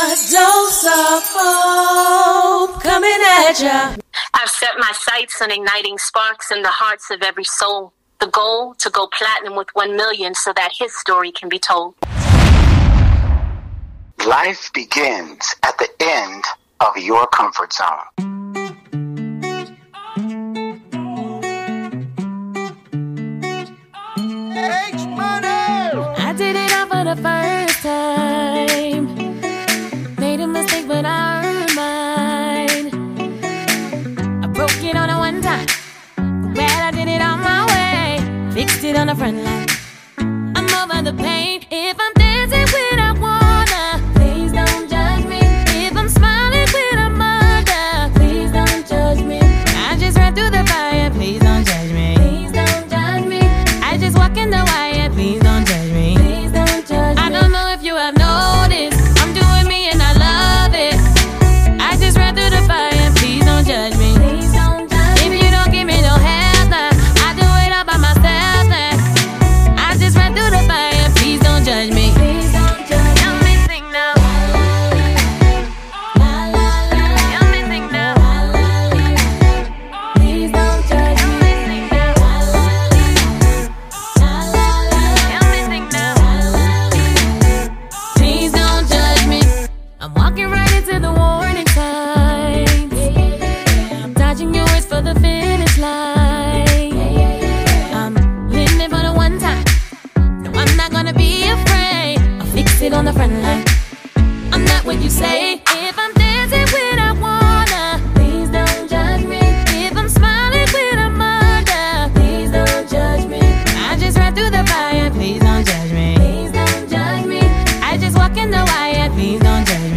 A dose of hope coming at ya. I've set my sights on igniting sparks in the hearts of every soul. The goal to go platinum with 1 million so that his story can be told. Life begins at the end of your comfort zone. on a friend line. fire, please. Please don't judge me. I just walk in the wire, please don't judge me.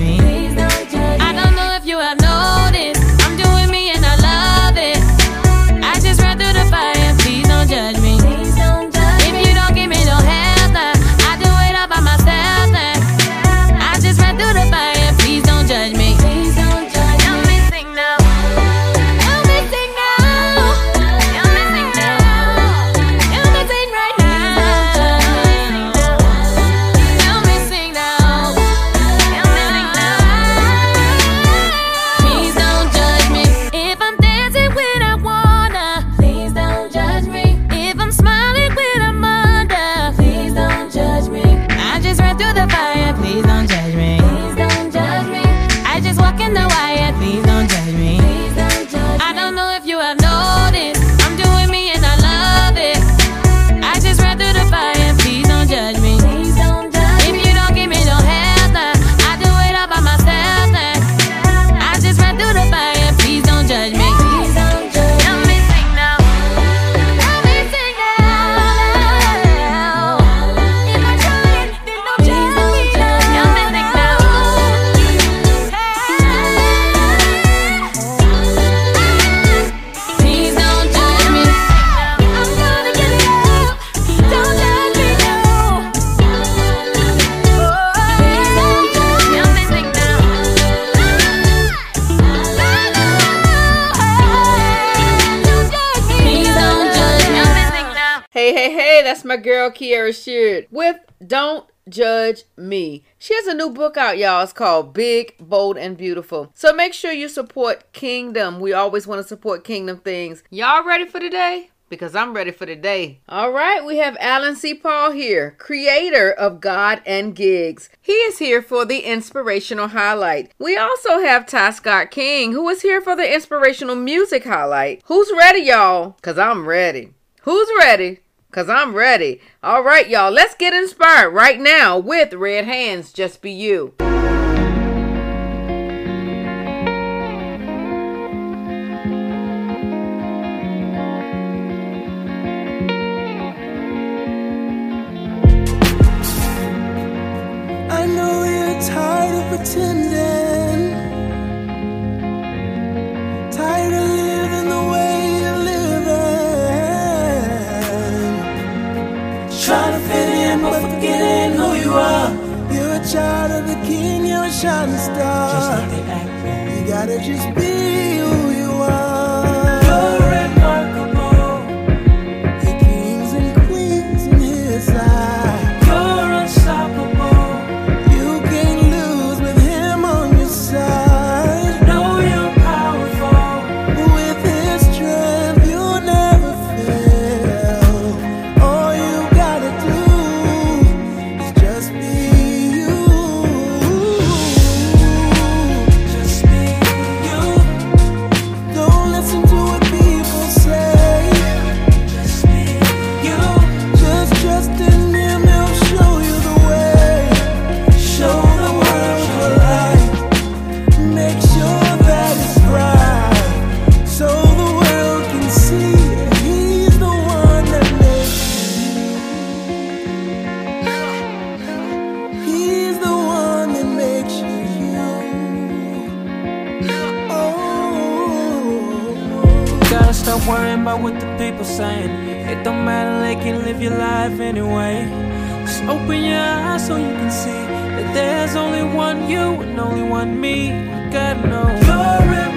a new book out, y'all. It's called Big, Bold, and Beautiful. So make sure you support Kingdom. We always want to support Kingdom things. Y'all ready for today? because I'm ready for the day. All right, we have Allen C. Paul here, creator of God and Gigs. He is here for the inspirational highlight. We also have Ty Scott King, who is here for the inspirational music highlight. Who's ready, y'all? Because I'm ready. Who's ready? Cause I'm ready. All right, y'all. Let's get inspired right now with Red Hands Just Be You. I know you're tired of pretending Shining star. Like you gotta just be gotta stop worrying about what the people saying. It don't matter, they can live your life anyway. Just open your eyes so you can see that there's only one you and only one me. You gotta know. You're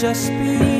just be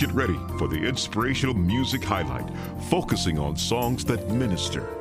get ready for the inspirational music highlight, focusing on songs that minister.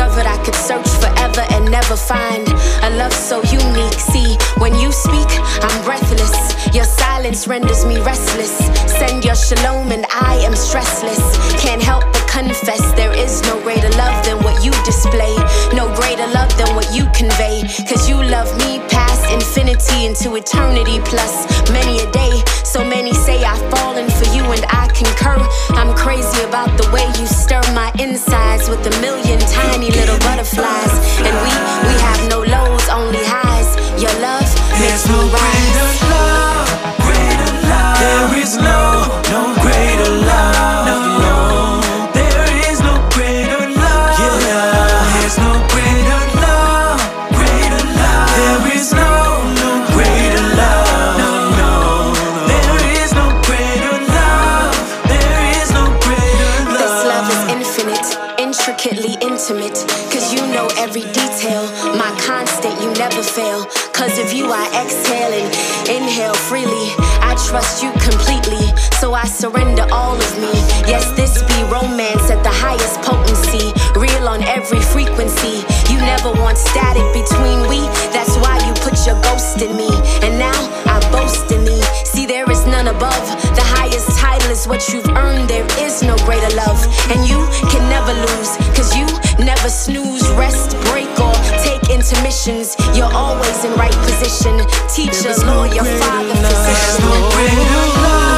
discovered I could search forever and never find a love so unique. See, when you speak, I'm breathless. Your silence renders me restless. Send your shalom, and I am stressless. Can't help but confess there is no greater love than what you display, no greater love than what you convey. Cause you love me infinity into eternity plus many a day. So many say I've fallen for you, and I concur. I'm crazy about the way you stir my insides with a million tiny little butterflies. And we, we have no lows, only highs. Your love makes me no rise. Greater love, greater love. There is no, no. Trust you completely. So I surrender all of me. Yes, this be romance at the highest potency. Real on every frequency. You never want static between we. That's why you put your ghost in me. And now I boast in me. See, there is none above. The highest title is what you've earned. There is no greater love. And you can never lose. Cause you never snooze, rest, break, or intermissions. You're always in right position. Teacher, lawyer, father, physician.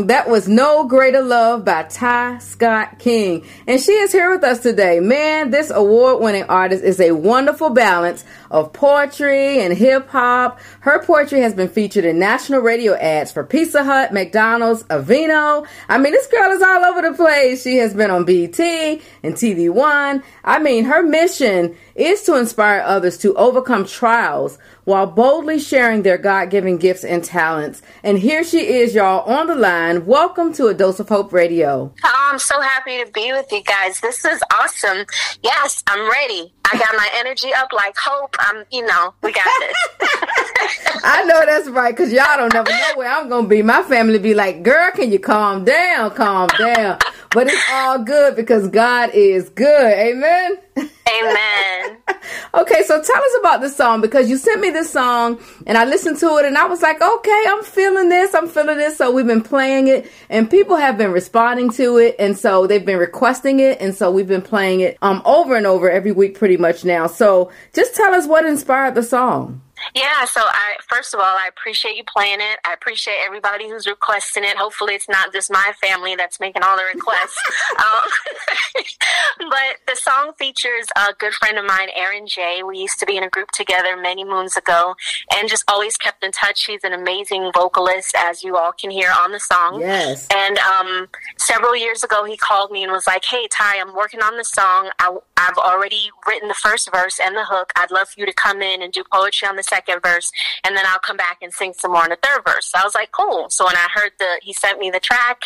Song. That was No Greater Love by Ty Scott King. And she is here with us today. Man, this award winning artist is a wonderful balance of poetry and hip hop. Her poetry has been featured in national radio ads for Pizza Hut, McDonald's, Aveeno. I mean, this girl is all over the place. She has been on BET and TV One. I mean, her mission is to inspire others to overcome trials while boldly sharing their God given gifts and talents. And here she is, y'all, on the line. Welcome to A Dose of Hope Radio. Oh, I'm so happy to be with you guys. This is awesome. Yes, I'm ready. I got my energy up like hope. I'm, you know, we got this. I know that's right, because y'all don't never know where I'm going to be. My family be like, girl, can you calm down? Calm down. But it's all good because God is good. Amen. Amen. Okay, so tell us about this song because you sent me this song and I listened to it and I was like, okay, I'm feeling this, I'm feeling this. So we've been playing it and people have been responding to it and so they've been requesting it and so we've been playing it um over and over every week pretty much now. So just tell us what inspired the song. Yeah, so I first of all, I appreciate you playing it. I appreciate everybody who's requesting it. Hopefully, it's not just my family that's making all the requests. um, but the song features a good friend of mine, Aaron J. We used to be in a group together many moons ago, and just always kept in touch. She's an amazing vocalist, as you all can hear on the song. Yes. And um, several years ago, he called me and was like, "Hey, Ty, I'm working on the song. I, I've already written the first verse and the hook. I'd love for you to come in and do poetry on the second verse, and then I'll come back and sing some more in the third verse." So I was like, "Cool." So when I heard the, he sent me the track.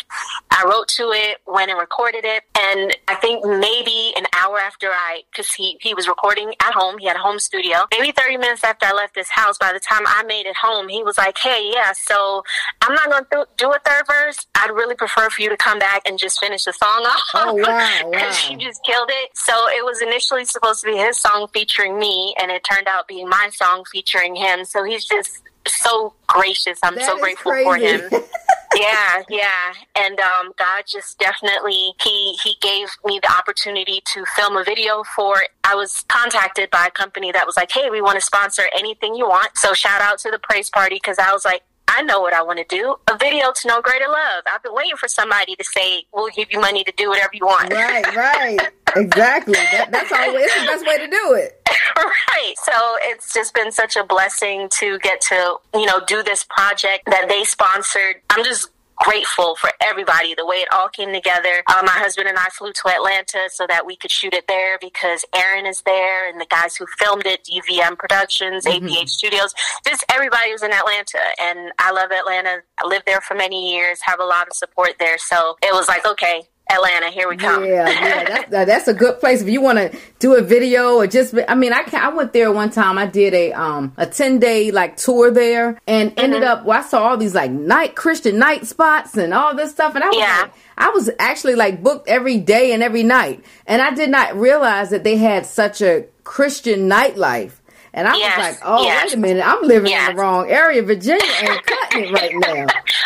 I wrote to it, went and recorded it, and I think maybe an hour after I, because he he was recording at home, he had a home studio. Maybe thirty minutes after I left his house, by the time I made it home, he was like, "Hey, yeah, so I'm not going to do a third verse. I'd really prefer for you to come back and just finish the song off." Oh, wow, Because wow. you just killed it. So it was initially supposed to be his song featuring me, and it turned out being my song featuring him. So he's just so gracious. I'm That so grateful crazy. for him. yeah, yeah. And um, God just definitely he he gave me the opportunity to film a video for. I was contacted by a company that was like, "Hey, we want to sponsor anything you want." So shout out to the praise party because I was like. I know what I want to do. A video to no greater love. I've been waiting for somebody to say, "We'll give you money to do whatever you want." Right, right. Exactly. That, that's always it's the best way to do it. right. So it's just been such a blessing to get to, you know, do this project that they sponsored. I'm just grateful for everybody, the way it all came together. Uh, my husband and I flew to Atlanta so that we could shoot it there because Aaron is there and the guys who filmed it, DVM Productions, APH Studios, just everybody was in Atlanta. And I love Atlanta. I lived there for many years, have a lot of support there. So it was like, okay, Atlanta, here we come. Yeah, yeah, that's, that's a good place if you want to do a video or just. I mean, I can, I went there one time. I did a um a ten day like tour there, and ended Mm-hmm. up. Well, I saw all these like night Christian night spots and all this stuff, and I was Yeah. like, I was actually like booked every day and every night, and I did not realize that they had such a Christian nightlife. And I Yes, was like, oh, yes. wait a minute, I'm living in the wrong area. Virginia ain't cutting it right now.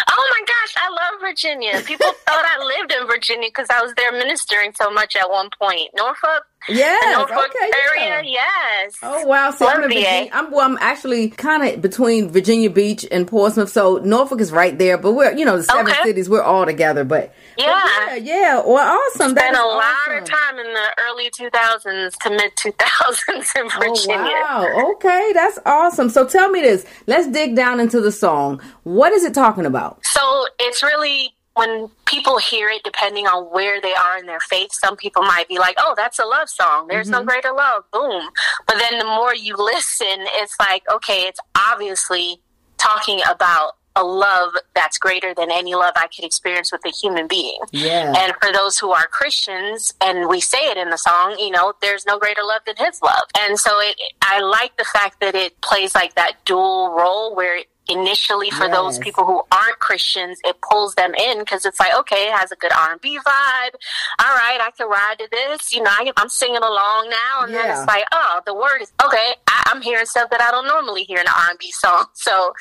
Oh my gosh, I love Virginia. People thought I lived in Virginia because I was there ministering so much at one point. Norfolk, Yes, Norfolk okay, area, yeah. yes. Oh wow! See, I'm, in Virginia. I'm well. I'm actually kind of between Virginia Beach and Portsmouth, so Norfolk is right there. But we're you know the seven Okay. cities. We're all together. But Yeah. yeah, yeah. Well, awesome. Spent a lot awesome. of time in the early 2000s to mid 2000s in oh, Virginia. Oh wow! Okay, that's awesome. So tell me this. Let's dig down into the song. What is it talking about? So it's really when people hear it, depending on where they are in their faith, some people might be like, oh, that's a love song. There's no mm-hmm. greater love. Boom. But then the more you listen, it's like, okay, it's obviously talking about a love that's greater than any love I could experience with a human being. Yeah. And for those who are Christians, and we say it in the song, you know, there's no greater love than His love. And so it, I like the fact that it plays like that dual role where initially for those people who aren't Christians, it pulls them in because it's like, okay, it has a good R and B vibe. All right, I can ride to this. You know, I, I'm singing along now, and then it's like, oh, the word is okay. I, I'm hearing stuff that I don't normally hear in an R and B song. So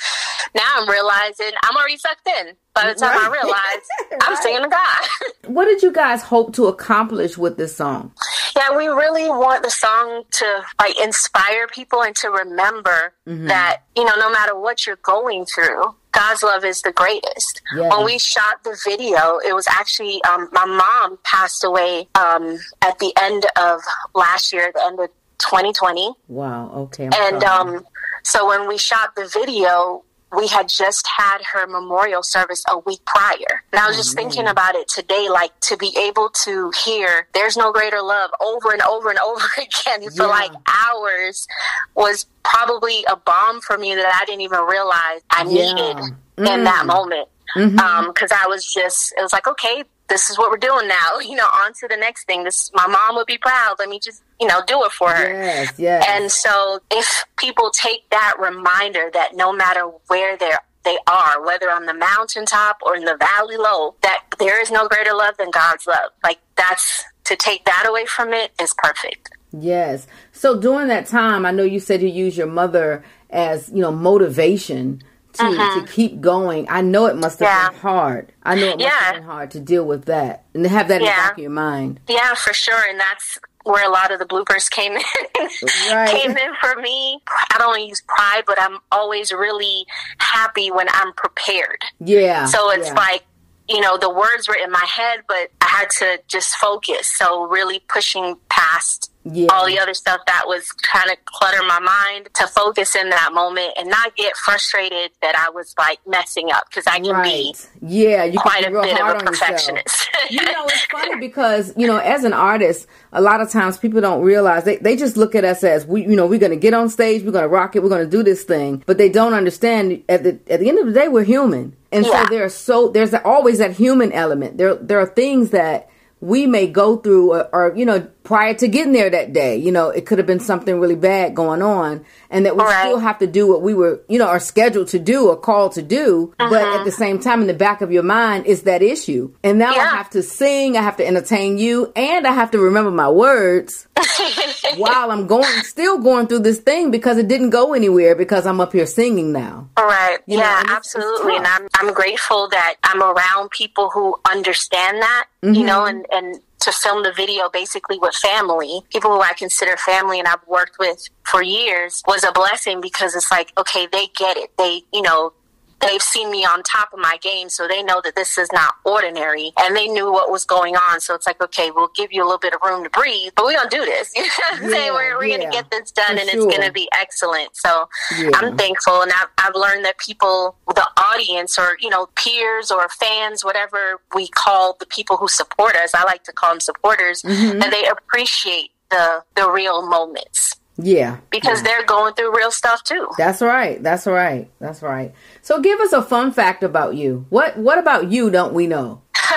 now I'm realizing I'm already sucked in. By the time I Right. I'm singing to God. What did you guys hope to accomplish with this song? Yeah, we really want the song to like inspire people and to remember that, you know, no matter what you're going through, God's love is the greatest. Yeah. When we shot the video, it was actually um, my mom passed away um, at the end of last year, the end of 2020. Wow. Okay. I'm And um, so when we shot the video, we had just had her memorial service a week prior. And I was just thinking mm-hmm. about it today, like to be able to hear there's no greater love over and over and over again for like hours was probably a bomb for me that I didn't even realize I Yeah. needed in that mm-hmm. moment. Mm-hmm. Um, because I was just, it was like, okay, this is what we're doing now. You know, on to the next thing. This, my mom would be proud. Let me just, you know, do it for her. yes. Yes. And so if people take that reminder that no matter where they're they are, whether on the mountaintop or in the valley low, that there is no greater love than God's love. Like that's to take that away from it is perfect. Yes. So during that time, I know you said you use your mother as, you know, motivation to, to keep going. I know it must have Mm-hmm. Yeah. been hard. I know it must Yeah. have been hard to deal with that and to have that in the back of your mind. Yeah, for sure. And that's where a lot of the bloopers came in. Right. Came in for me. I don't use pride, but I'm always really happy when I'm prepared. Yeah. So it's yeah. like, you know, the words were in my head, but I had to just focus. So really pushing past Yeah. all the other stuff that was kind of clutter my mind to focus in that moment and not get frustrated that I was like messing up because I can be Yeah, you quite can a bit of hard a perfectionist. you know, it's funny because, you know, as an artist, a lot of times people don't realize they, they just look at us as we, you know, we're going to get on stage, we're going to rock it, we're going to do this thing, but they don't understand at the, at the end of the day, we're human. And Yeah. so there's so, there's always that human element. There, there are things that we may go through or, or, you know, prior to getting there that day, you know, it could have been something really bad going on and that we Right. still have to do what we were, you know, are scheduled to do or called to do. But Uh-huh. at the same time, in the back of your mind is that issue. And now I have to sing, I have to entertain you, and I have to remember my words while I'm going, still going through this thing because it didn't go anywhere because I'm up here singing now. All right. You know, yeah, and it's absolutely. and. I'm I'm grateful that I'm around people who understand that, you know, Mm-hmm. and and to film the video basically with family, people who I consider family and I've worked with for years was a blessing because it's like, okay, they get it. They, you know, they've seen me on top of my game, so they know that this is not ordinary, and they knew what was going on. So it's like, okay, we'll give you a little bit of room to breathe, but we're gonna do this. You know what I'm saying? Yeah, We're, we're yeah, gonna get this done, and sure. it's gonna be excellent. So Yeah. I'm thankful, and I've, I've learned that people, the audience, or you know, peers or fans, whatever we call the people who support us, I like to call them supporters, Mm-hmm. that they appreciate the the real moments Yeah. because they're going through real stuff too. That's right. That's right. That's right. So give us a fun fact about you. What what about you don't we know?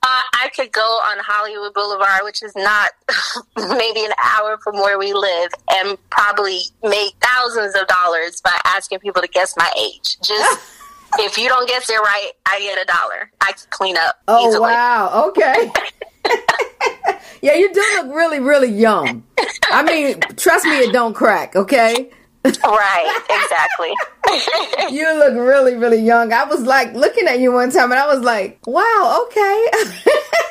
Uh, I could go on Hollywood Boulevard, which is not maybe an hour from where we live, and probably make thousands of dollars by asking people to guess my age. Just if you don't guess it right, I get a dollar. I can clean up. Oh easily. wow. Okay. yeah, you do look really, really young. I mean, trust me, it don't crack. Okay. Right, exactly. you look really, really young. I was like looking at you one time and I was like, wow, okay.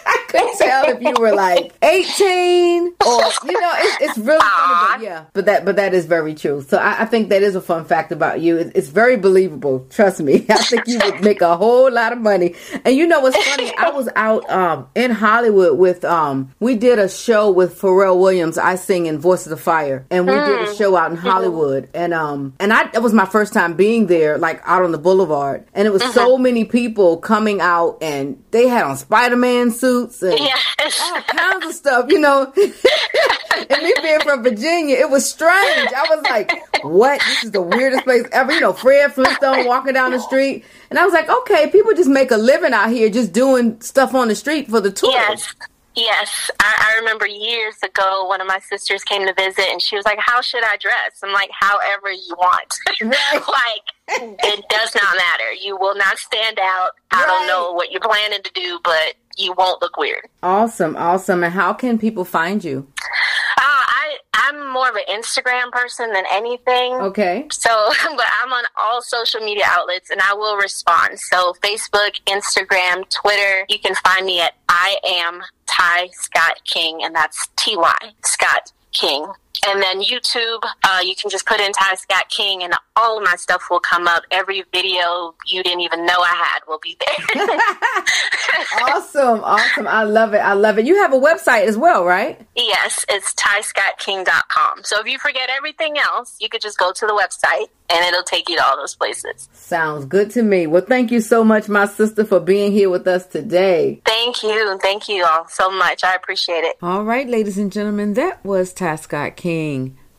I couldn't tell if you were like 18 or, you know, it's, it's really funny, but yeah. But that, but that is very true. So I, I think that is a fun fact about you. It, it's very believable. Trust me. I think you would make a whole lot of money. And you know what's funny? I was out um, in Hollywood with, um, we did a show with Pharrell Williams. I sing in Voice of the Fire. And we did a show out in Hollywood. And, um, and I, it was my first time being there, like out on the boulevard. And it was so mm-hmm. many people coming out and they had on Spider-Man suits and Yes. all kinds of stuff, you know. and me being from Virginia, it was strange. I was like, what? This is the weirdest place ever. You know, Fred Flintstone walking down the street. And I was like, okay, people just make a living out here just doing stuff on the street for the tourists. Yes. Yes. I, I remember years ago, one of my sisters came to visit and she was like, How should I dress? I'm like, However you want. like, it does not matter. You will not stand out. I don't know what you're planning to do, but you won't look weird. Awesome, awesome. And how can people find you? Uh, I, I'm more of an Instagram person than anything. Okay. So, but I'm on all social media outlets and I will respond. So, Facebook, Instagram, Twitter, you can find me at I am Ty Scott King, and that's T Y Scott King. And then YouTube, uh, you can just put in Ty Scott King, and all of my stuff will come up. Every video you didn't even know I had will be there. Awesome, awesome. I love it. I love it. You have a website as well, right? yes, it's TyScottKing.com. So if you forget everything else, you could just go to the website, and it'll take you to all those places. Sounds good to me. Well, thank you so much, my sister, for being here with us today. Thank you. Thank you all so much. I appreciate it. All right, ladies and gentlemen, that was Ty Scott King.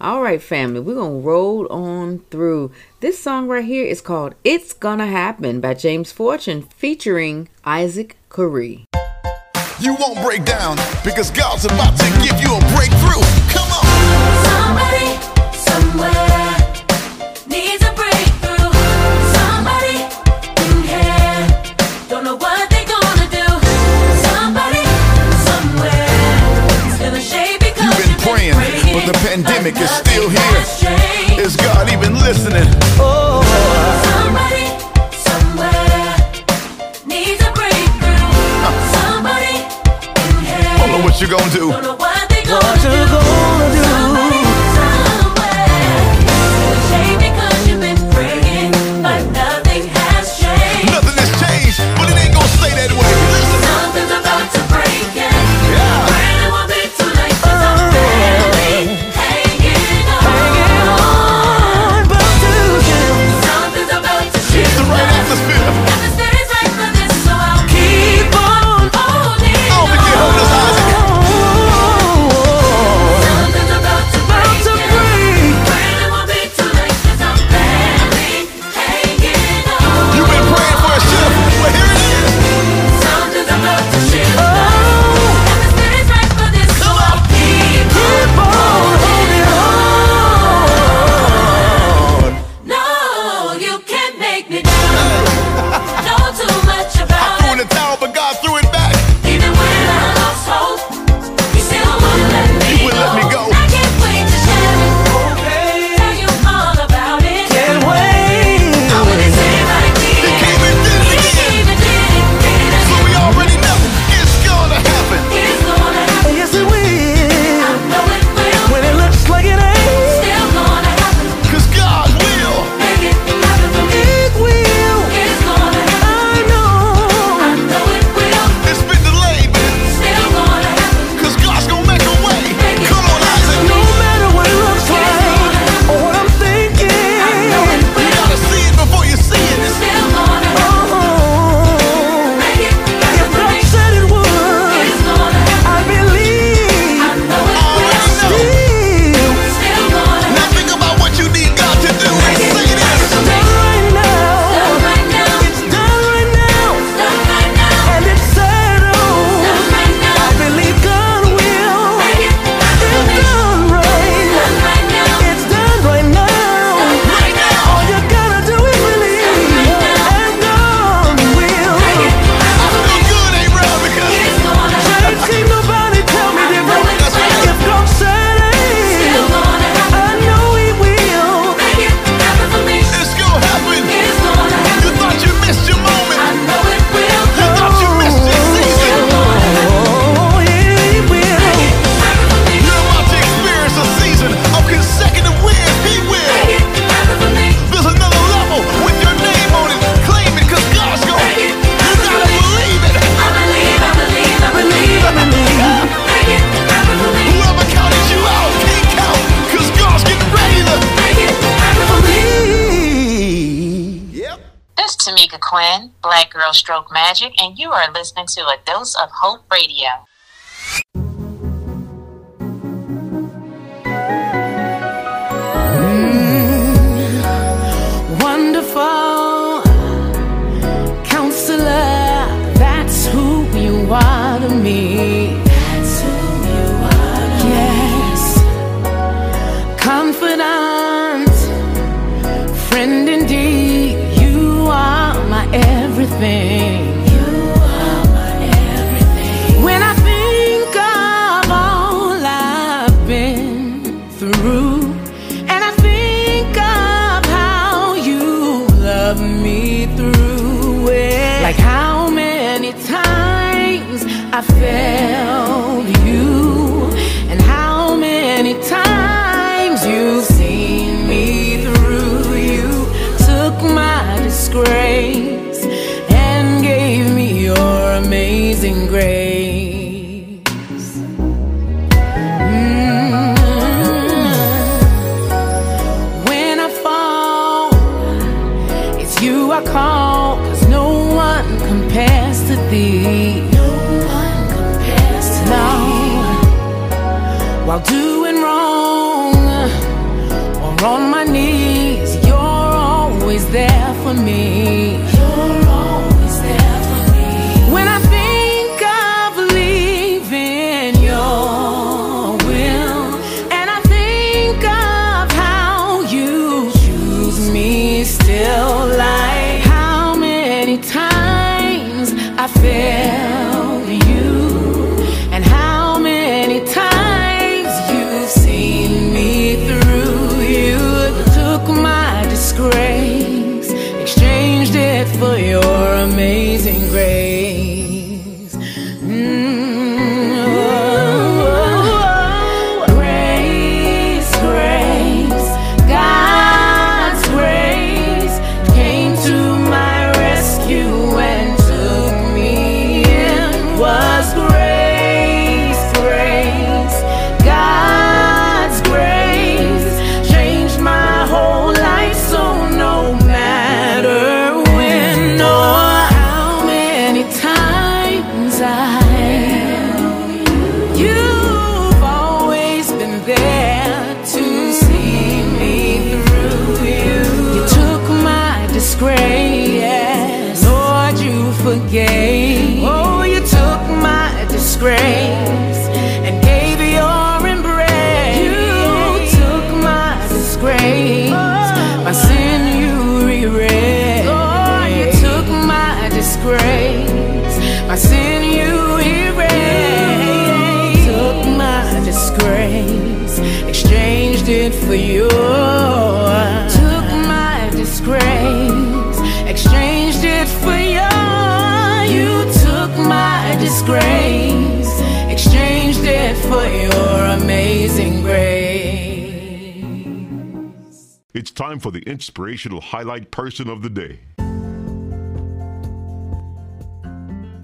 All right, family, we're going to roll on through. This song right here is called It's Gonna Happen by James Fortune featuring Isaac Carree. You won't break down because God's about to give you a breakthrough. Come on. Somebody, somewhere the pandemic is still here. Is God even listening? Oh. Somebody, somewhere needs a breakthrough. Somebody in Don't know what you're gonna do. Stroke Magic, and you are listening to A Dose of Hope Radio. Failed you, While doing Oh, you took my disgrace and gave your embrace. You took my disgrace, my sin you erased. Lord, you took my disgrace, my sin you erased. Took my disgrace, exchanged it for yours. Your amazing grace. It's time for the inspirational highlight person of the day.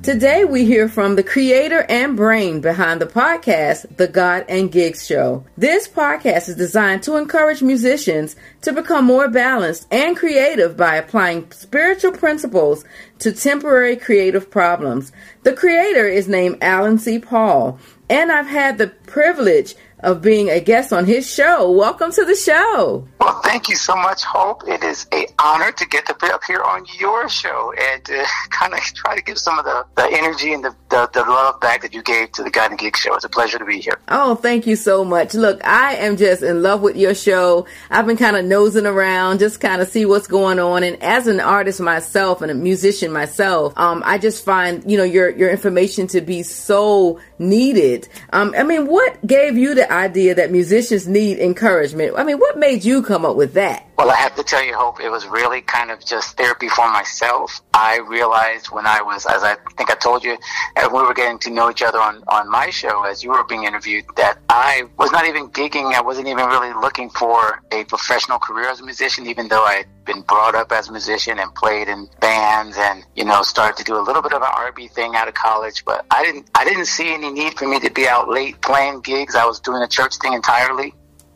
Today we hear from the creator and brain behind the podcast, The God and Gigs Show. This podcast is designed to encourage musicians to become more balanced and creative by applying spiritual principles to temporary creative problems. The creator is named Allen C. Paul, and I've had the privilege of being a guest on his show. Welcome to the show. Well, thank you so much, Hope. It is a honor to get to be up here on your show and uh, kind of try to give some of the, the energy and the, the, the love back that you gave to the God and Gig show. It's a pleasure to be here. Oh, thank you so much. Look, I am just in love with your show. I've been kind of nosing around, just kind of see what's going on. And as an artist myself and a musician myself, um, I just find, you know, your, your information to be so needed. Um, I mean, what gave you the idea that musicians need encouragement? I mean, what made you come up with that? Well, I have to tell you, Hope, it was really kind of just therapy for myself. I realized when I was, as I think I told you, and we were getting to know each other on, on my show as you were being interviewed, that I was not even gigging. I wasn't even really looking for a professional career as a musician, even though I had been brought up as a musician and played in bands and, you know, started to do a little bit of an R&B thing out of college. But I didn't, I didn't see any need for me to be out late playing gigs. I was doing the church thing entirely.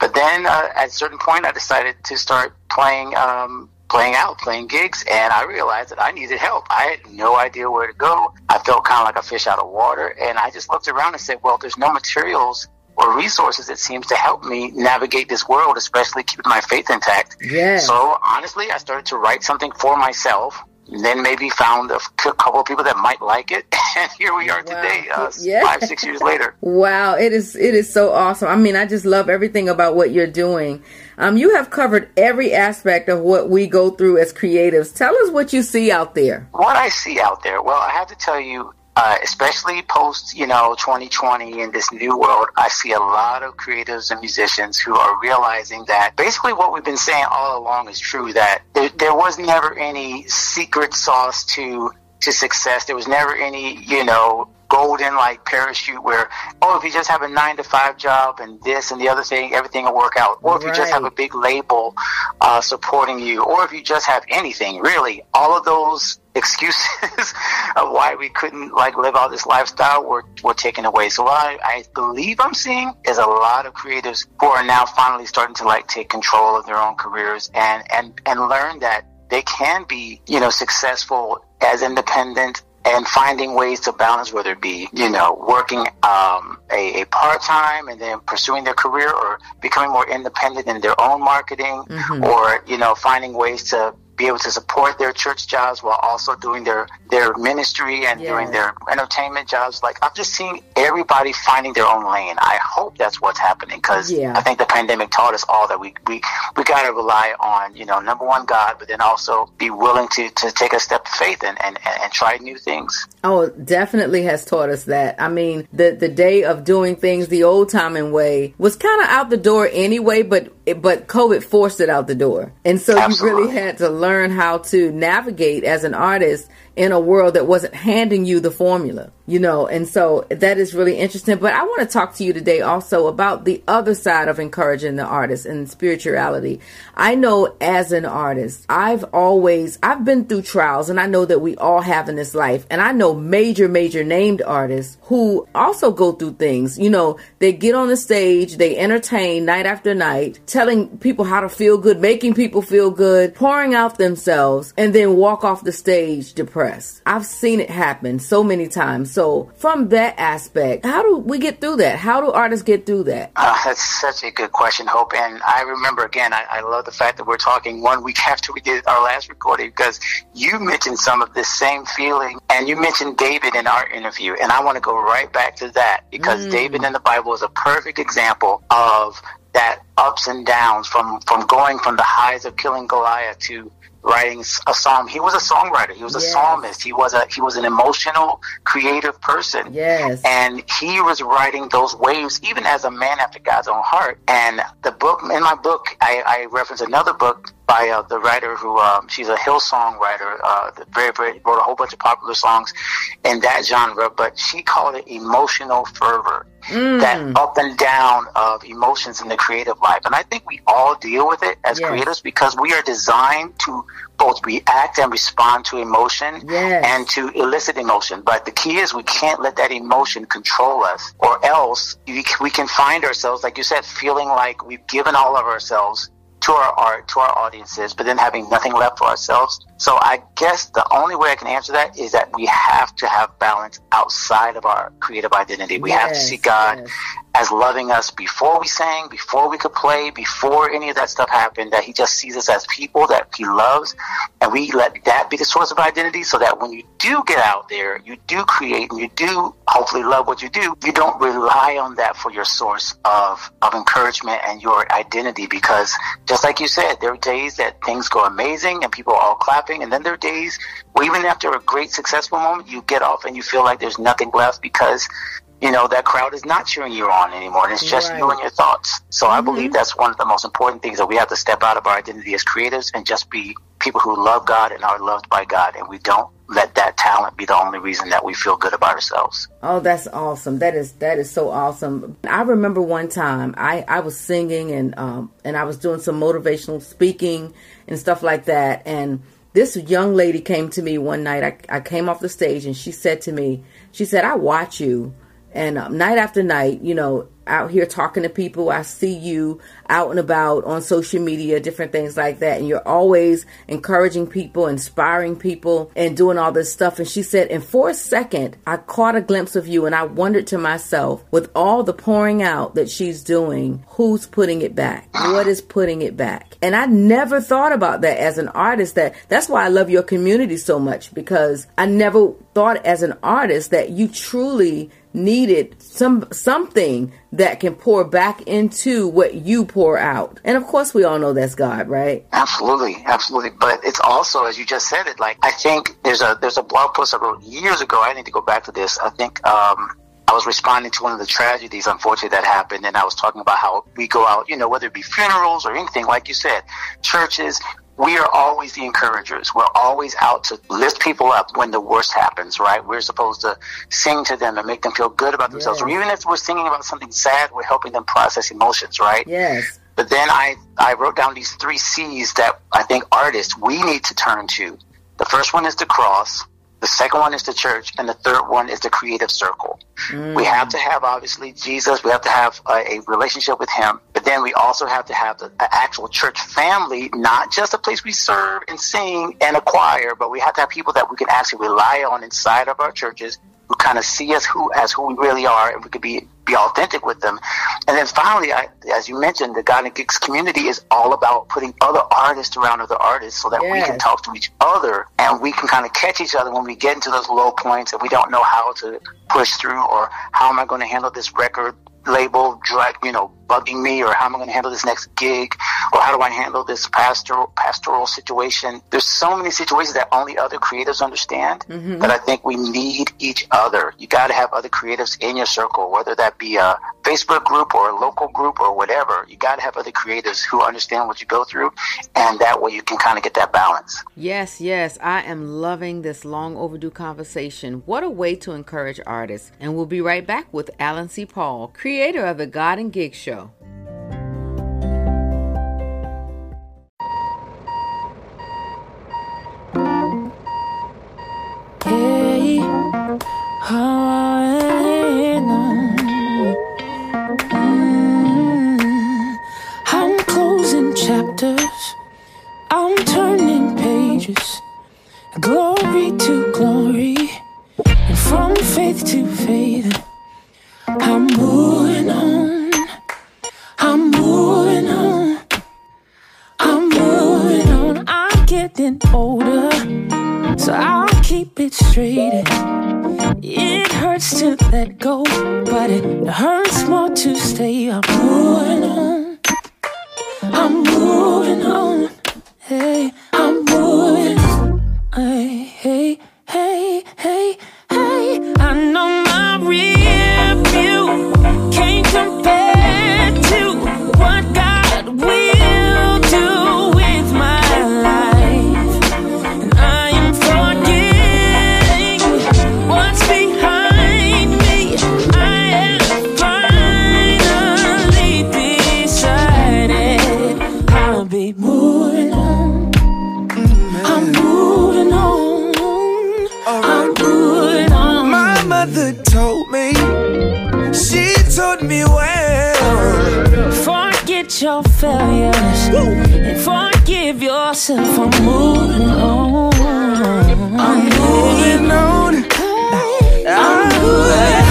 But then uh, at a certain point, I decided to start playing um, playing out, playing gigs, and I realized that I needed help. I had no idea where to go. I felt kind of like a fish out of water, and I just looked around and said, "Well, there's no materials." Or resources that seems to help me navigate this world, especially keeping my faith intact. Yeah. So honestly, I started to write something for myself, then maybe found a couple of people that might like it, and here we are today, uh, Yeah. five six years later. Wow, it is it is so awesome. I mean, I just love everything about what you're doing. Um, you have covered every aspect of what we go through as creatives. Tell us what you see out there. What I see out there, well, I have to tell you, uh, especially post, you know, 2020 in this new world, I see a lot of creatives and musicians who are realizing that basically what we've been saying all along is true. That there, there was never any secret sauce to to success. There was never any, you know, golden like parachute where oh if you just have a nine to five job and this and the other thing everything will work out or if you just have a big label uh, supporting you or if you just have anything really all of those excuses of why we couldn't like live out this lifestyle were, were taken away so what I, I believe i'm seeing is a lot of creatives who are now finally starting to like take control of their own careers and and and learn that they can be you know successful as independent and finding ways to balance, whether it be, you know, working um, a, a part time and then pursuing their career or becoming more independent in their own marketing Mhm. or, you know, finding ways to be able to support their church jobs while also doing their, their ministry and doing their entertainment jobs. Like, I'm just seeing everybody finding their own lane. I hope that's what's happening because Yeah. I think the pandemic taught us all that we, we, we got to rely on, you know, number one, God, but then also be willing to, to take a step of faith and, and, and, and try new things. Oh, definitely has taught us that. I mean, the the day of doing things the old timing way was kind of out the door anyway, but but COVID forced it out the door, and so you really had to learn how to navigate as an artist in a world that wasn't handing you the formula, you know. And so that is really interesting. But I want to talk to you today also about the other side of encouraging the artist and spirituality. I know as an artist, I've always I've been through trials, and I know that we all have in this life, and I know major, major named artists who also go through things. You know, they get on the stage, they entertain night after night, telling people how to feel good, making people feel good, pouring out themselves, and then walk off the stage depressed. I've seen it happen so many times. So, from that aspect, how do we get through that? How do artists get through that? Uh, that's such a good question, Hope. And I remember again, I, I love the fact that we're talking one week after we did our last recording because you mentioned some of this same feeling, and you mentioned David in our interview, and I want to go right back to that because Mm. David in the Bible is a perfect example of that ups and downs from from going from the highs of killing Goliath to writing a psalm. He was a songwriter. He was a Yes. psalmist. He was a he was an emotional, creative person. Yes. And he was writing those waves even as a man after God's own heart. And the book in my book, I, I reference another book by uh, the writer who um, she's a Hillsong writer. Uh, very very wrote a whole bunch of popular songs in that genre, but she called it emotional fervor. Mm. That up and down of emotions in the creative life. And I think we all deal with it as Yes. creators because we are designed to both react and respond to emotion Yes. and to elicit emotion. But the key is we can't let that emotion control us, or else we we can find ourselves, like you said, feeling like we've given all of ourselves to our art, to our audiences, but then having nothing left for ourselves. So I guess the only way I can answer that is that we have to have balance outside of our creative identity. We have to see God as loving us before we sang, before we could play, before any of that stuff happened, that he just sees us as people that he loves. And we let that be the source of identity so that when you do get out there, you do create and you do hopefully love what you do, you don't rely on that for your source of, of encouragement and your identity because just like you said, there are days that things go amazing and people are all clapping and then there are days where even after a great successful moment, you get off and you feel like there's nothing left because you know, that crowd is not cheering you on anymore. And it's just you and your thoughts. So I believe that's one of the most important things that we have to step out of our identity as creators and just be people who love God and are loved by God. And we don't let that talent be the only reason that we feel good about ourselves. Oh, that's awesome. That is that is so awesome. I remember one time I I was singing and um and I was doing some motivational speaking and stuff like that and this young lady came to me one night. I I came off the stage and she said to me, she said, "I watch you and um, night after night, you know, out here talking to people. I see you out and about on social media, different things like that. And you're always encouraging people, inspiring people, and doing all this stuff. And she said, and for a second, I caught a glimpse of you and I wondered to myself, with all the pouring out that she's doing, who's putting it back? What is putting it back? And I never thought about that as an artist that that's why I love your community so much because I never thought as an artist that you truly needed some something that can pour back into what you pour out. And of course we all know that's God, right? Absolutely, absolutely. But it's also, as you just said it, like I think there's a there's a blog post I wrote years ago. I need to go back to this. I think um, I was responding to one of the tragedies, unfortunately, that happened, and I was talking about how we go out, you know, whether it be funerals or anything, like you said, churches, we are always the encouragers. We're always out to lift people up when the worst happens, right? We're supposed to sing to them and make them feel good about themselves. Yes. Or even if we're singing about something sad, we're helping them process emotions, right? Yes. But then I, I wrote down these three C's that I think artists, we need to turn to. The first one is the cross. The second one is the church, and the third one is the creative circle. We mm. have to have obviously Jesus. We have to have a, a relationship with Him, but then we also have to have the, actual church family, not just a place we serve and sing and a choir, but we have to have people that we can actually rely on inside of our churches who kind of see us who as who we really are, and we could be be authentic with them. And then finally, I, as you mentioned, the God and Gigs community is all about putting other artists around other artists so that we can talk to each other and we can kind of catch each other when we get into those low points and we don't know how to push through or how am I going to handle this record label drag you know bugging me or how am I going to handle this next gig or how do I handle this pastoral pastoral situation there's so many situations that only other creatives understand mm-hmm. that I think we need each other you got to have other creatives in your circle whether that be a Facebook group or a local group or whatever you got to have other creatives who understand what you go through and that way you can kind of get that balance Yes, yes, I am loving this long overdue conversation. What a way to encourage artists. And we'll be right back with Allen C. Paul, creator of the God and Gig Show. I'm closing chapters. I'm turning pages. Glory to glory. And from faith to faith. I'm moving keep it straight. It hurts to let go, but it hurts more to stay. I'm moving on. I'm moving on. Hey, failures and forgive yourself. I'm moving on. I'm moving on. I'm moving on.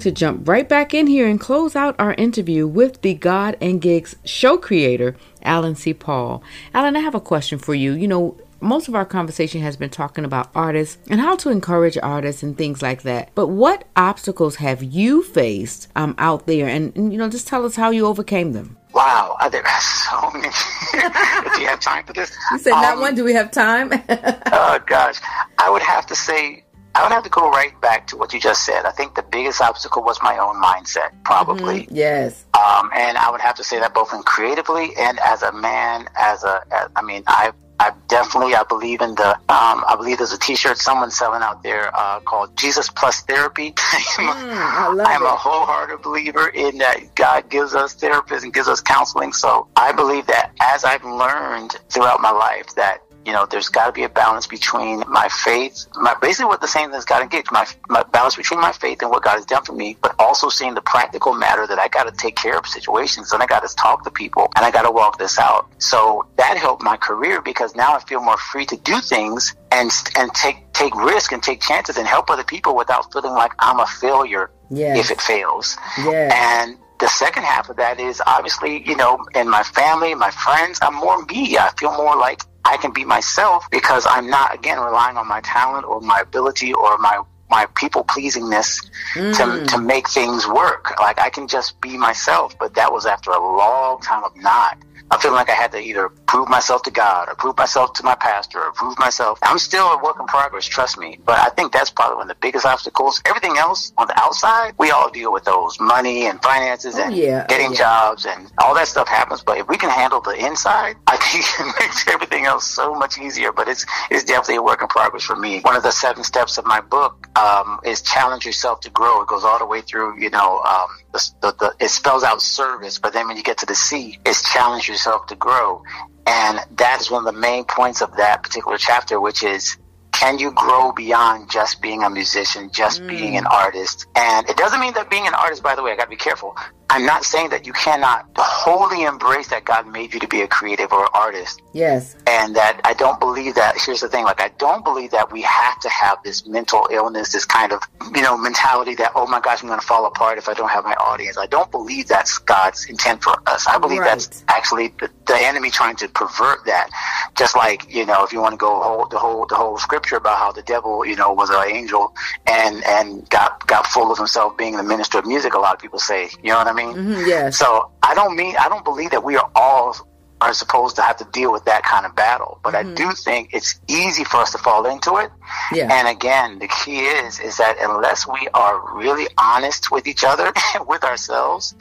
To jump right back in here and close out our interview with the God and Gigs show creator, Allen C. Paul. Allen, I have a question for you. You know, most of our conversation has been talking about artists and how to encourage artists and things like that. But what obstacles have you faced um, out there? And, and, you know, just tell us how you overcame them. Wow, I there are so many. if you have time for this, You said not Um, one. Do we have time? oh gosh, I would have to say I would have to go right back to what you just said. I think the biggest obstacle was my own mindset, probably. yes. Um, and I would have to say that both in creatively and as a man, as a, as, I mean, I, I definitely, I believe in the, um, I believe there's a T-shirt someone's selling out there uh, called Jesus Plus Therapy. I'm a- Mm, I love I'm it. a wholehearted believer in that God gives us therapists and gives us counseling. So I believe that as I've learned throughout my life that you know there's got to be a balance between my faith, my basically what the same thing God engaged my my balance between my faith and what God has done for me, but also seeing the practical matter that I got to take care of situations and I got to talk to people and I got to walk this out. So that helped my career because now I feel more free to do things and and take take risk and take chances and help other people without feeling like I'm a failure Yes. if it fails. Yes. And the second half of that is obviously, you know, in my family, my friends, I'm more me. I feel more like I can be myself because I'm not, again, relying on my talent or my ability or my my people pleasingness to, hmm. to make things work. Like I can just be myself, but that was after a long time of not. I feel like I had to either prove myself to God or prove myself to my pastor or prove myself. I'm still a work in progress, trust me. But I think that's probably one of the biggest obstacles. Everything else on the outside, we all deal with those money and finances and yeah, oh, getting yeah. jobs and all that stuff happens. But if we can handle the inside, I think it makes everything else so much easier. But it's it's definitely a work in progress for me. One of the seven steps of my book um, is challenge yourself to grow. It goes all the way through, you know, um, the, the, it spells out service, but then when you get to the C, it's challenge yourself to grow. And that is one of the main points of that particular chapter, which is can you grow beyond just being a musician, just being mm. an artist? And it doesn't mean that being an artist, by the way, I gotta be careful. I'm not saying that you cannot wholly embrace that God made you to be a creative or an artist Yes. and that I don't believe that. Here's the thing: like I don't believe that we have to have this mental illness, this kind of you know mentality that oh my gosh, I'm going to fall apart if I don't have my audience. I don't believe that's God's intent for us. I believe that's actually the, the enemy trying to pervert that. Just like you know, if you want to go whole, the whole the whole scripture about how the devil you know was an angel and and got got full of himself being the minister of music. A lot of people say, you know what I mean? Mhm, yes. So I don't mean I don't believe that we are all are supposed to have to deal with that kind of battle. But I do think it's easy for us to fall into it. Yeah. And again, the key is is that unless we are really honest with each other and with ourselves,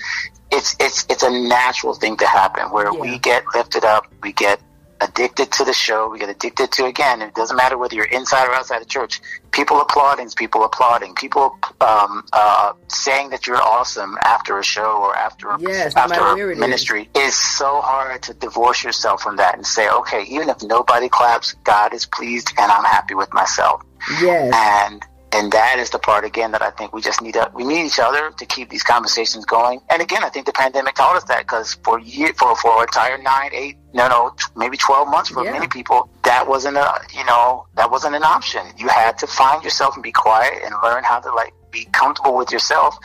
it's it's it's a natural thing to happen where we get lifted up, we get addicted to the show, we get addicted to again, it doesn't matter whether you're inside or outside the church, people applauding, people applauding, people um, uh, saying that you're awesome after a show or after Yes, after a is. ministry is so hard to divorce yourself from that and say, okay, even if nobody claps, God is pleased and I'm happy with myself. Yes. And and that is the part again that I think we just need to we need each other to keep these conversations going. And again, I think the pandemic taught us that because for year for for an entire nine, eight, no, no, t- maybe twelve months for Yeah. many people, that wasn't a you know that wasn't an option. You had to find yourself and be quiet and learn how to like be comfortable with yourself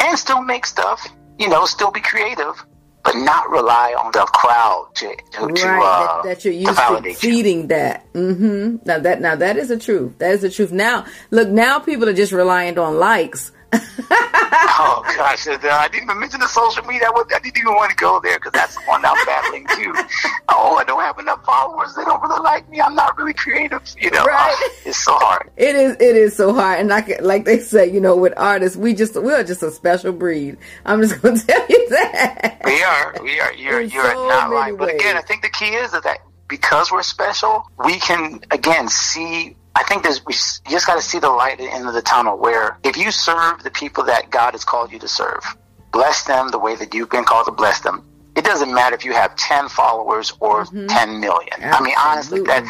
and still make stuff. You know, still be creative, but not rely on the crowd to to, right. to, uh, that, that you're used to you. feeding that. hmm Now that now that is the truth. That is the truth. Now look, now people are just reliant on likes oh gosh, uh, I didn't even mention the social media. I, didn't even want to go there because that's the one I'm battling too. Oh, I don't have enough followers. They don't really like me. I'm not really creative. You know, Right. Uh, it's so hard. It is it is so hard, and like like they say, you know, with artists, we just we're just a special breed. I'm just gonna tell you that. We are. We are. You're. In You're so not right. But again, I think the key is that because we're special, we can again see. I think there's. We you just got to see the light at the end of the tunnel. Where if you serve the people that God has called you to serve, bless them the way that you've been called to bless them. It doesn't matter if you have ten followers or mm-hmm. ten million. I mean, honestly, that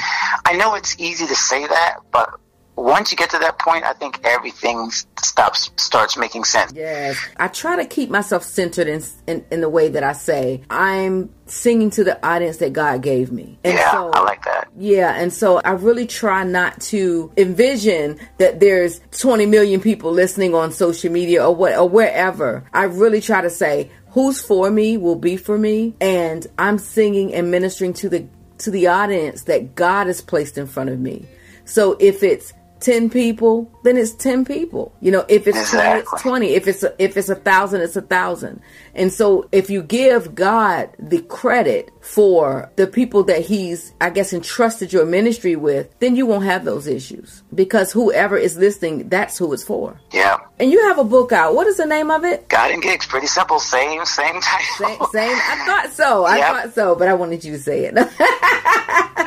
I know it's easy to say that, but once you get to that point, I think everything stops starts making sense. Yes, I try to keep myself centered in, in in the way that I say I'm singing to the audience that God gave me. And yeah, so, I like that. Yeah, and so I really try not to envision that there's 20 million people listening on social media or what or wherever. I really try to say who's for me will be for me and I'm singing and ministering to the to the audience that God has placed in front of me. So if it's 10 people, then it's 10 people. You know, if it's 20, it's 20. If it's a, if it's a thousand, it's a thousand. And so if you give God the credit for the people that he's, I guess, entrusted your ministry with, then you won't have those issues because whoever is listening, that's who it's for. Yeah. And you have a book out. What is the name of it? God and gigs, pretty simple. Same, same title. Same, same. I thought so. I Yep. thought so, but I wanted you to say it.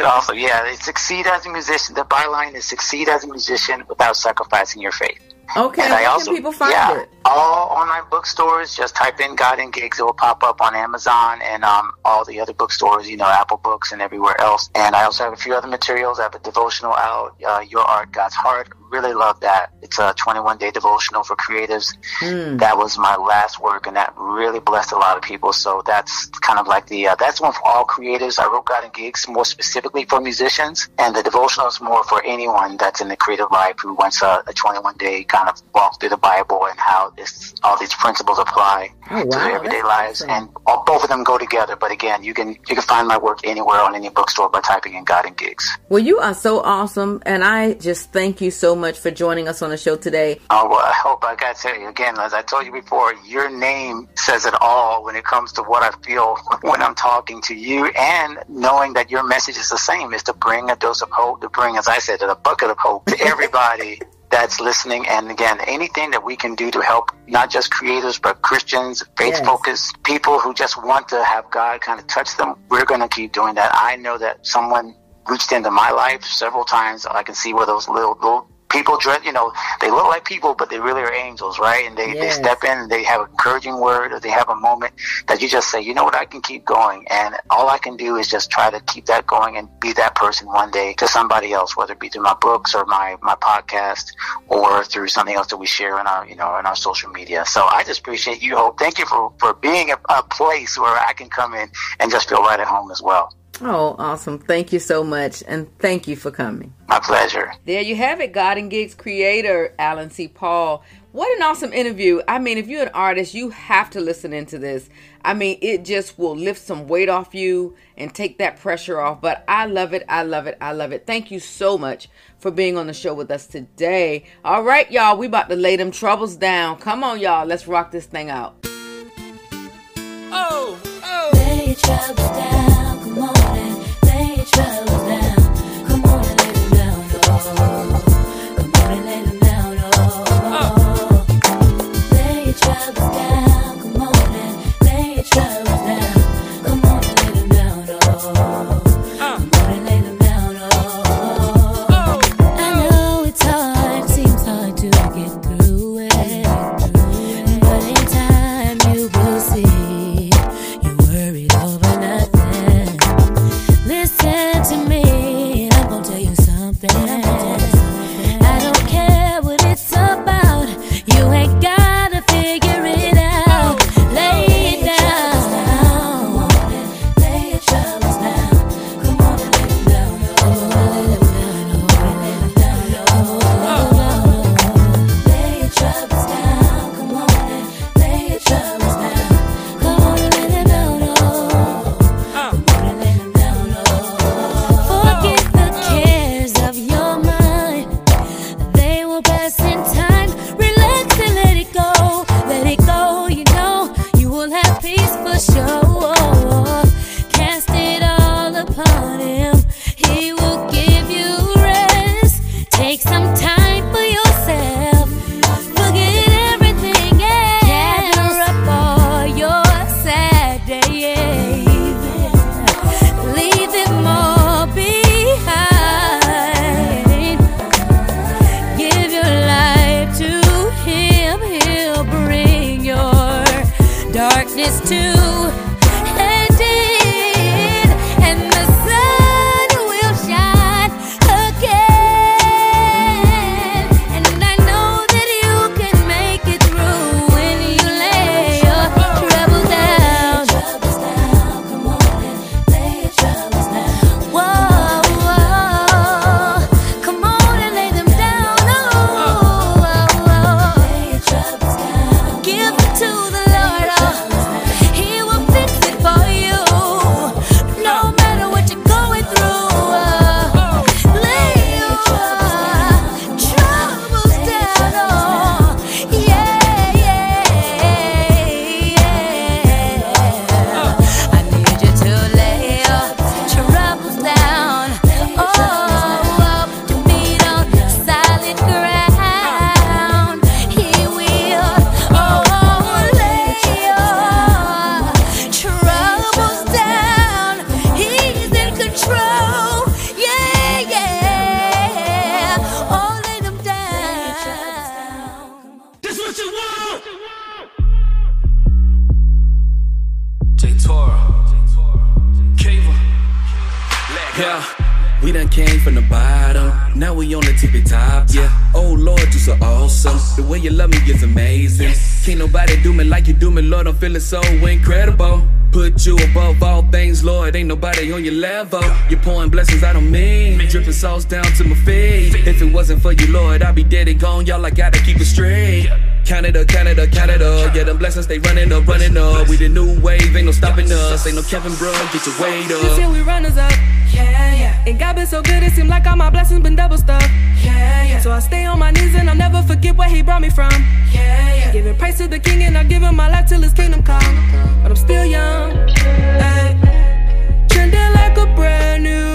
Also, yeah, succeed as a musician. The byline is succeed as a musician without sacrificing your faith. Okay, And I also, can people find yeah, it? all online bookstores. Just type in God and Gigs. It will pop up on Amazon and um, all the other bookstores. You know, Apple Books and everywhere else. And I also have a few other materials. I have a devotional out, uh, Your Art, God's Heart. Really love that. It's a 21 day devotional for creatives. Hmm. That was my last work, and that really blessed a lot of people. So that's kind of like the uh, that's one for all creatives. I wrote God and Gigs more specifically for musicians, and the devotional is more for anyone that's in the creative life who wants a, a 21 day kind of walk through the Bible and how this all these principles apply Oh, to their everyday lives. awesome. And all, both of them go together. But again, you can you can find my work anywhere on any bookstore by typing in God and Gigs. Well, you are so awesome, and I just thank you so much for joining us on the show today. Oh, well, I hope I got to tell you again, as I told you before, your name says it all when it comes to what I feel when I'm talking to you and knowing that your message is the same is to bring a dose of hope, to bring, as I said, a bucket of hope to everybody that's listening. And again, anything that we can do to help not just creators, but Christians, faith focused people who just want to have God kind of touch them, we're going to keep doing that. I know that someone reached into my life several times. I can see where those little, little people dress, you know, they look like people, but they really are angels, right? And they, they step in and they have an encouraging word or they have a moment that you just say, you know what, I can keep going. And all I can do is just try to keep that going and be that person one day to somebody else, whether it be through my books or my, my podcast or through something else that we share in our, you know, in our social media. So I just appreciate you, Hope. Thank you for, for being a, a place where I can come in and just feel right at home as well. Oh, awesome. Thank you so much, and thank you for coming. My pleasure. There you have it, God and Gigs creator, Allen C. Paul. What an awesome interview. I mean, if you're an artist, you have to listen into this. I mean, it just will lift some weight off you and take that pressure off. But I love it. I love it. I love it. Thank you so much for being on the show with us today. All right, y'all, we about to lay them troubles down. Come on, y'all. Let's rock this thing out. Oh, Lay your troubles down, come on and lay your troubles down. Come on and lay them down, oh. Come on and lay them down, oh. Lay your troubles down, nobody on your level. You're pouring blessings out on me, dripping sauce down to my feet. If it wasn't for you, Lord, I'd be dead and gone. Y'all, I gotta keep it straight. Canada, Canada, Canada. Yeah, them blessings stay running up, running up. We the new wave, ain't no stopping us. Ain't no Kevin, bro, get your weight up. You see, we runners up. Yeah, yeah. And God been so good, it seem like all my blessings been double stuffed. Yeah, yeah. So I stay on my knees and I'll never forget where He brought me from. Yeah, yeah. Giving praise to the King and I give Him my life till His kingdom come. But I'm still young. Ay. Trending like a brand new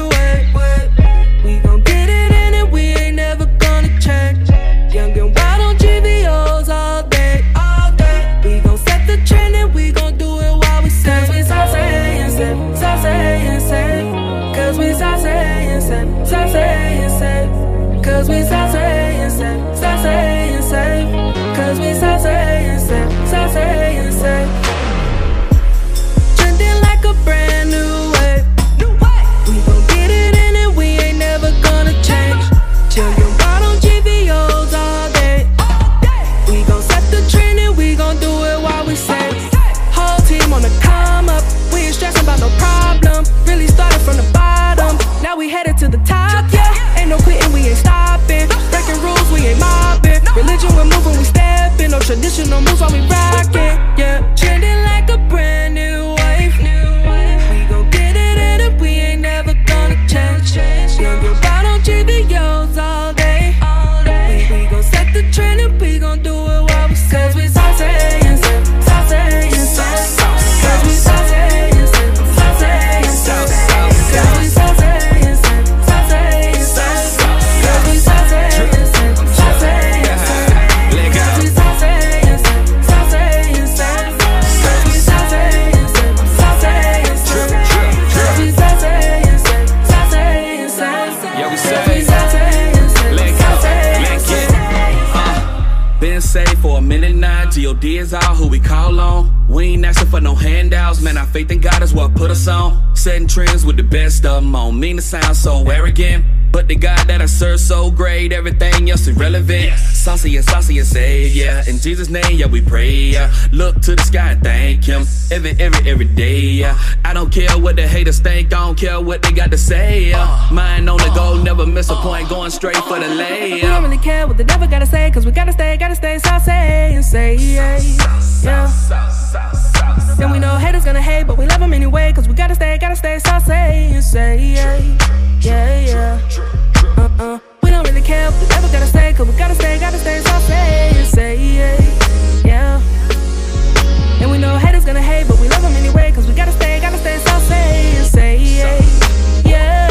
arrogant. But the God that I serve so great, everything else irrelevant. Saucy and saucy and save, yeah. In Jesus' name, yeah, we pray, yeah. Look to the sky and thank Him every, every, every day, yeah. I don't care what the haters think, I don't care what they got to say, yeah. Uh, Mind on the go, uh, never miss a uh. point, going straight for the lay, We don't really care what the devil gotta say, cause we gotta stay, gotta stay saucy and say, yeah. yeah. Then we know haters gonna hate, but we love them anyway, cause we gotta stay, gotta stay saucy and say, yeah yeah, yeah. Uh uh. We don't really care if we ever gotta stay, cause we gotta stay, gotta stay, so stay, say, yeah, yeah. And we know haters gonna hate, but we love them anyway, cause we gotta stay, gotta stay, so stay, say, say, yeah, yeah.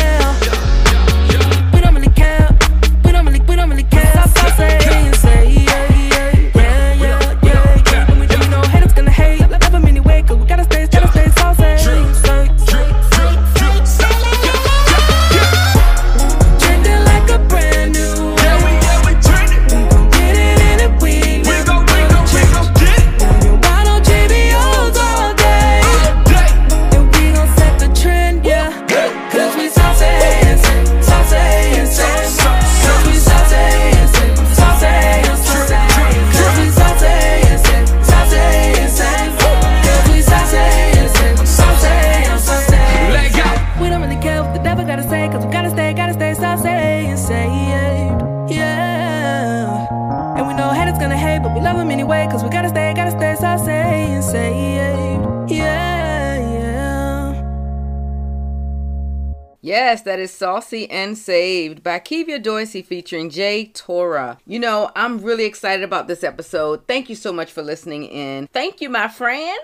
Saucy and Saved by Kevia Dorsey featuring Jay Torah. You know, I'm really excited about this episode. Thank you so much for listening in. Thank you, my friend.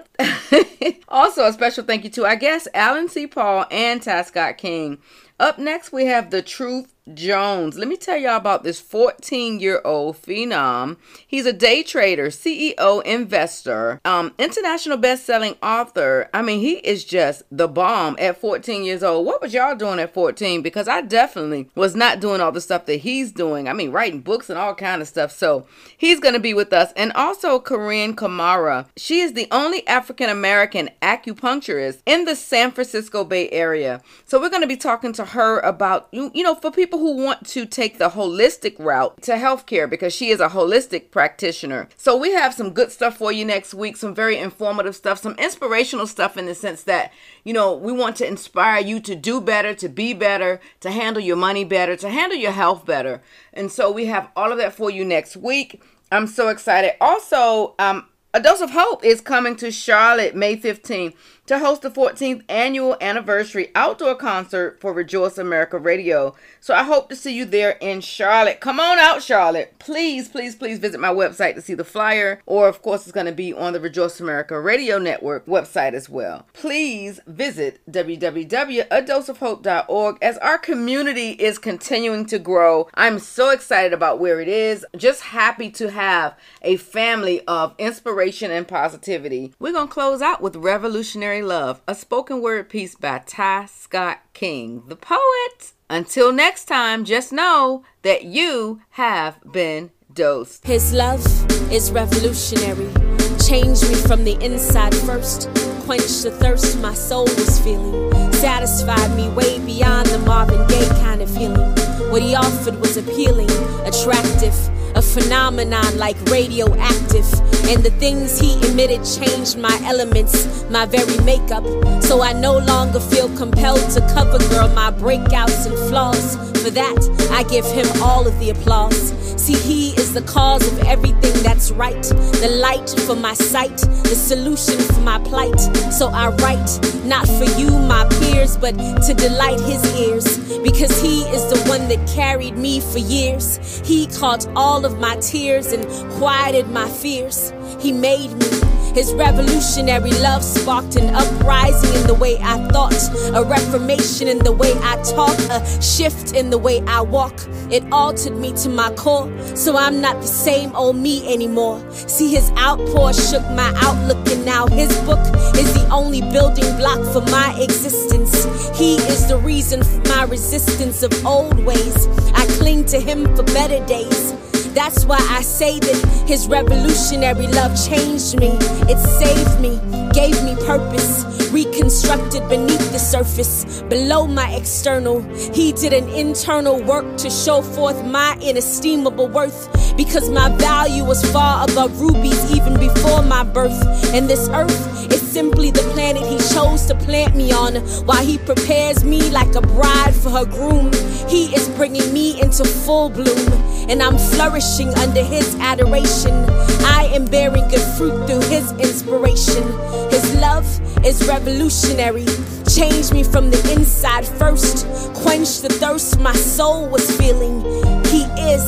also, a special thank you to our guests, Allen C. Paul and Ty Scott King. Up next, we have The Truth Jones. Let me tell y'all about this 14 year old phenom. He's a day trader, CEO, investor, um, international best selling author. I mean, he is just the bomb at 14 years old. What was y'all doing at 14? Because I definitely was not doing all the stuff that he's doing. I mean, writing books and all kind of stuff. So he's going to be with us. And also Corinne Kamara. She is the only African American acupuncturist in the San Francisco Bay Area. So we're going to be talking to her about, you, you know, for people who want to take the holistic route to healthcare because she is a holistic practitioner. So we have some good stuff for you next week, some very informative stuff, some inspirational stuff in the sense that, you know, we want to inspire you to do better, to be better, to handle your money better, to handle your health better. And so we have all of that for you next week. I'm so excited. Also, um, a Dose of Hope is coming to Charlotte May 15th to host the 14th annual anniversary outdoor concert for Rejoice America Radio. So I hope to see you there in Charlotte. Come on out, Charlotte. Please, please, please visit my website to see the flyer. Or, of course, it's going to be on the Rejoice America Radio Network website as well. Please visit www.adoseofhope.org as our community is continuing to grow. I'm so excited about where it is. Just happy to have a family of inspiration and positivity. We're going to close out with Revolutionary Love, a spoken word piece by Ty Scott King, the poet. Until next time, just know that you have been dosed. His love is revolutionary. Changed me from the inside first. Quenched the thirst my soul was feeling. Satisfied me way beyond the Marvin Gaye kind of feeling. What he offered was appealing, attractive, a phenomenon like radioactive. And the things he emitted changed my elements, my very makeup. So I no longer feel compelled to cover girl my breakouts and flaws. For that, I give him all of the applause. See, he is the cause of everything that's right. The light for my sight, the solution for my plight. So I write, not for you, my peers, but to delight his ears. Because he is the one that carried me for years. He caught all of my tears and quieted my fears. He made me. His revolutionary love sparked an uprising in the way I thought, a reformation in the way I talk, a shift in the way I walk. It altered me to my core, so I'm not the same old me anymore. See, his outpour shook my outlook, and now his book is the only building block for my existence. He is the reason for my resistance of old ways. I cling to him for better days. That's why I say that his revolutionary love changed me. It saved me, gave me purpose, reconstructed beneath the surface, below my external. He did an internal work to show forth my inestimable worth. Because my value was far above rubies even before my birth. And this earth simply the planet he chose to plant me on while he prepares me like a bride for her groom. He is bringing me into full bloom, and I'm flourishing under his adoration. I am bearing good fruit through his inspiration. His love is revolutionary. Changed me from the inside first, quenched the thirst my soul was feeling. He is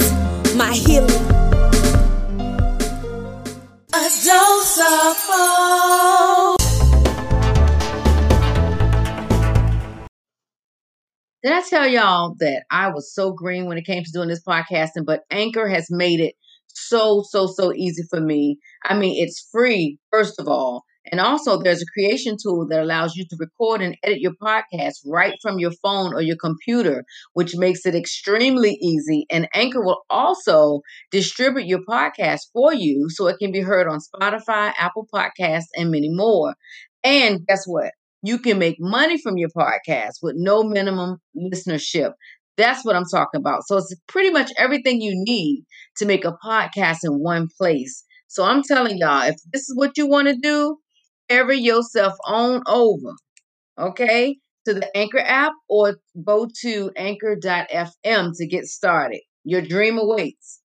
my healing. A dose of hope. Did I tell y'all that I was so green when it came to doing this podcasting? But Anchor has made it so, so, so easy for me. I mean, it's free, first of all. And also, there's a creation tool that allows you to record and edit your podcast right from your phone or your computer, which makes it extremely easy. And Anchor will also distribute your podcast for you so it can be heard on Spotify, Apple Podcasts, and many more. And guess what? You can make money from your podcast with no minimum listenership. That's what I'm talking about. So it's pretty much everything you need to make a podcast in one place. So I'm telling y'all, if this is what you want to do, carry yourself on over, okay, to the Anchor app or go to anchor.fm to get started. Your dream awaits.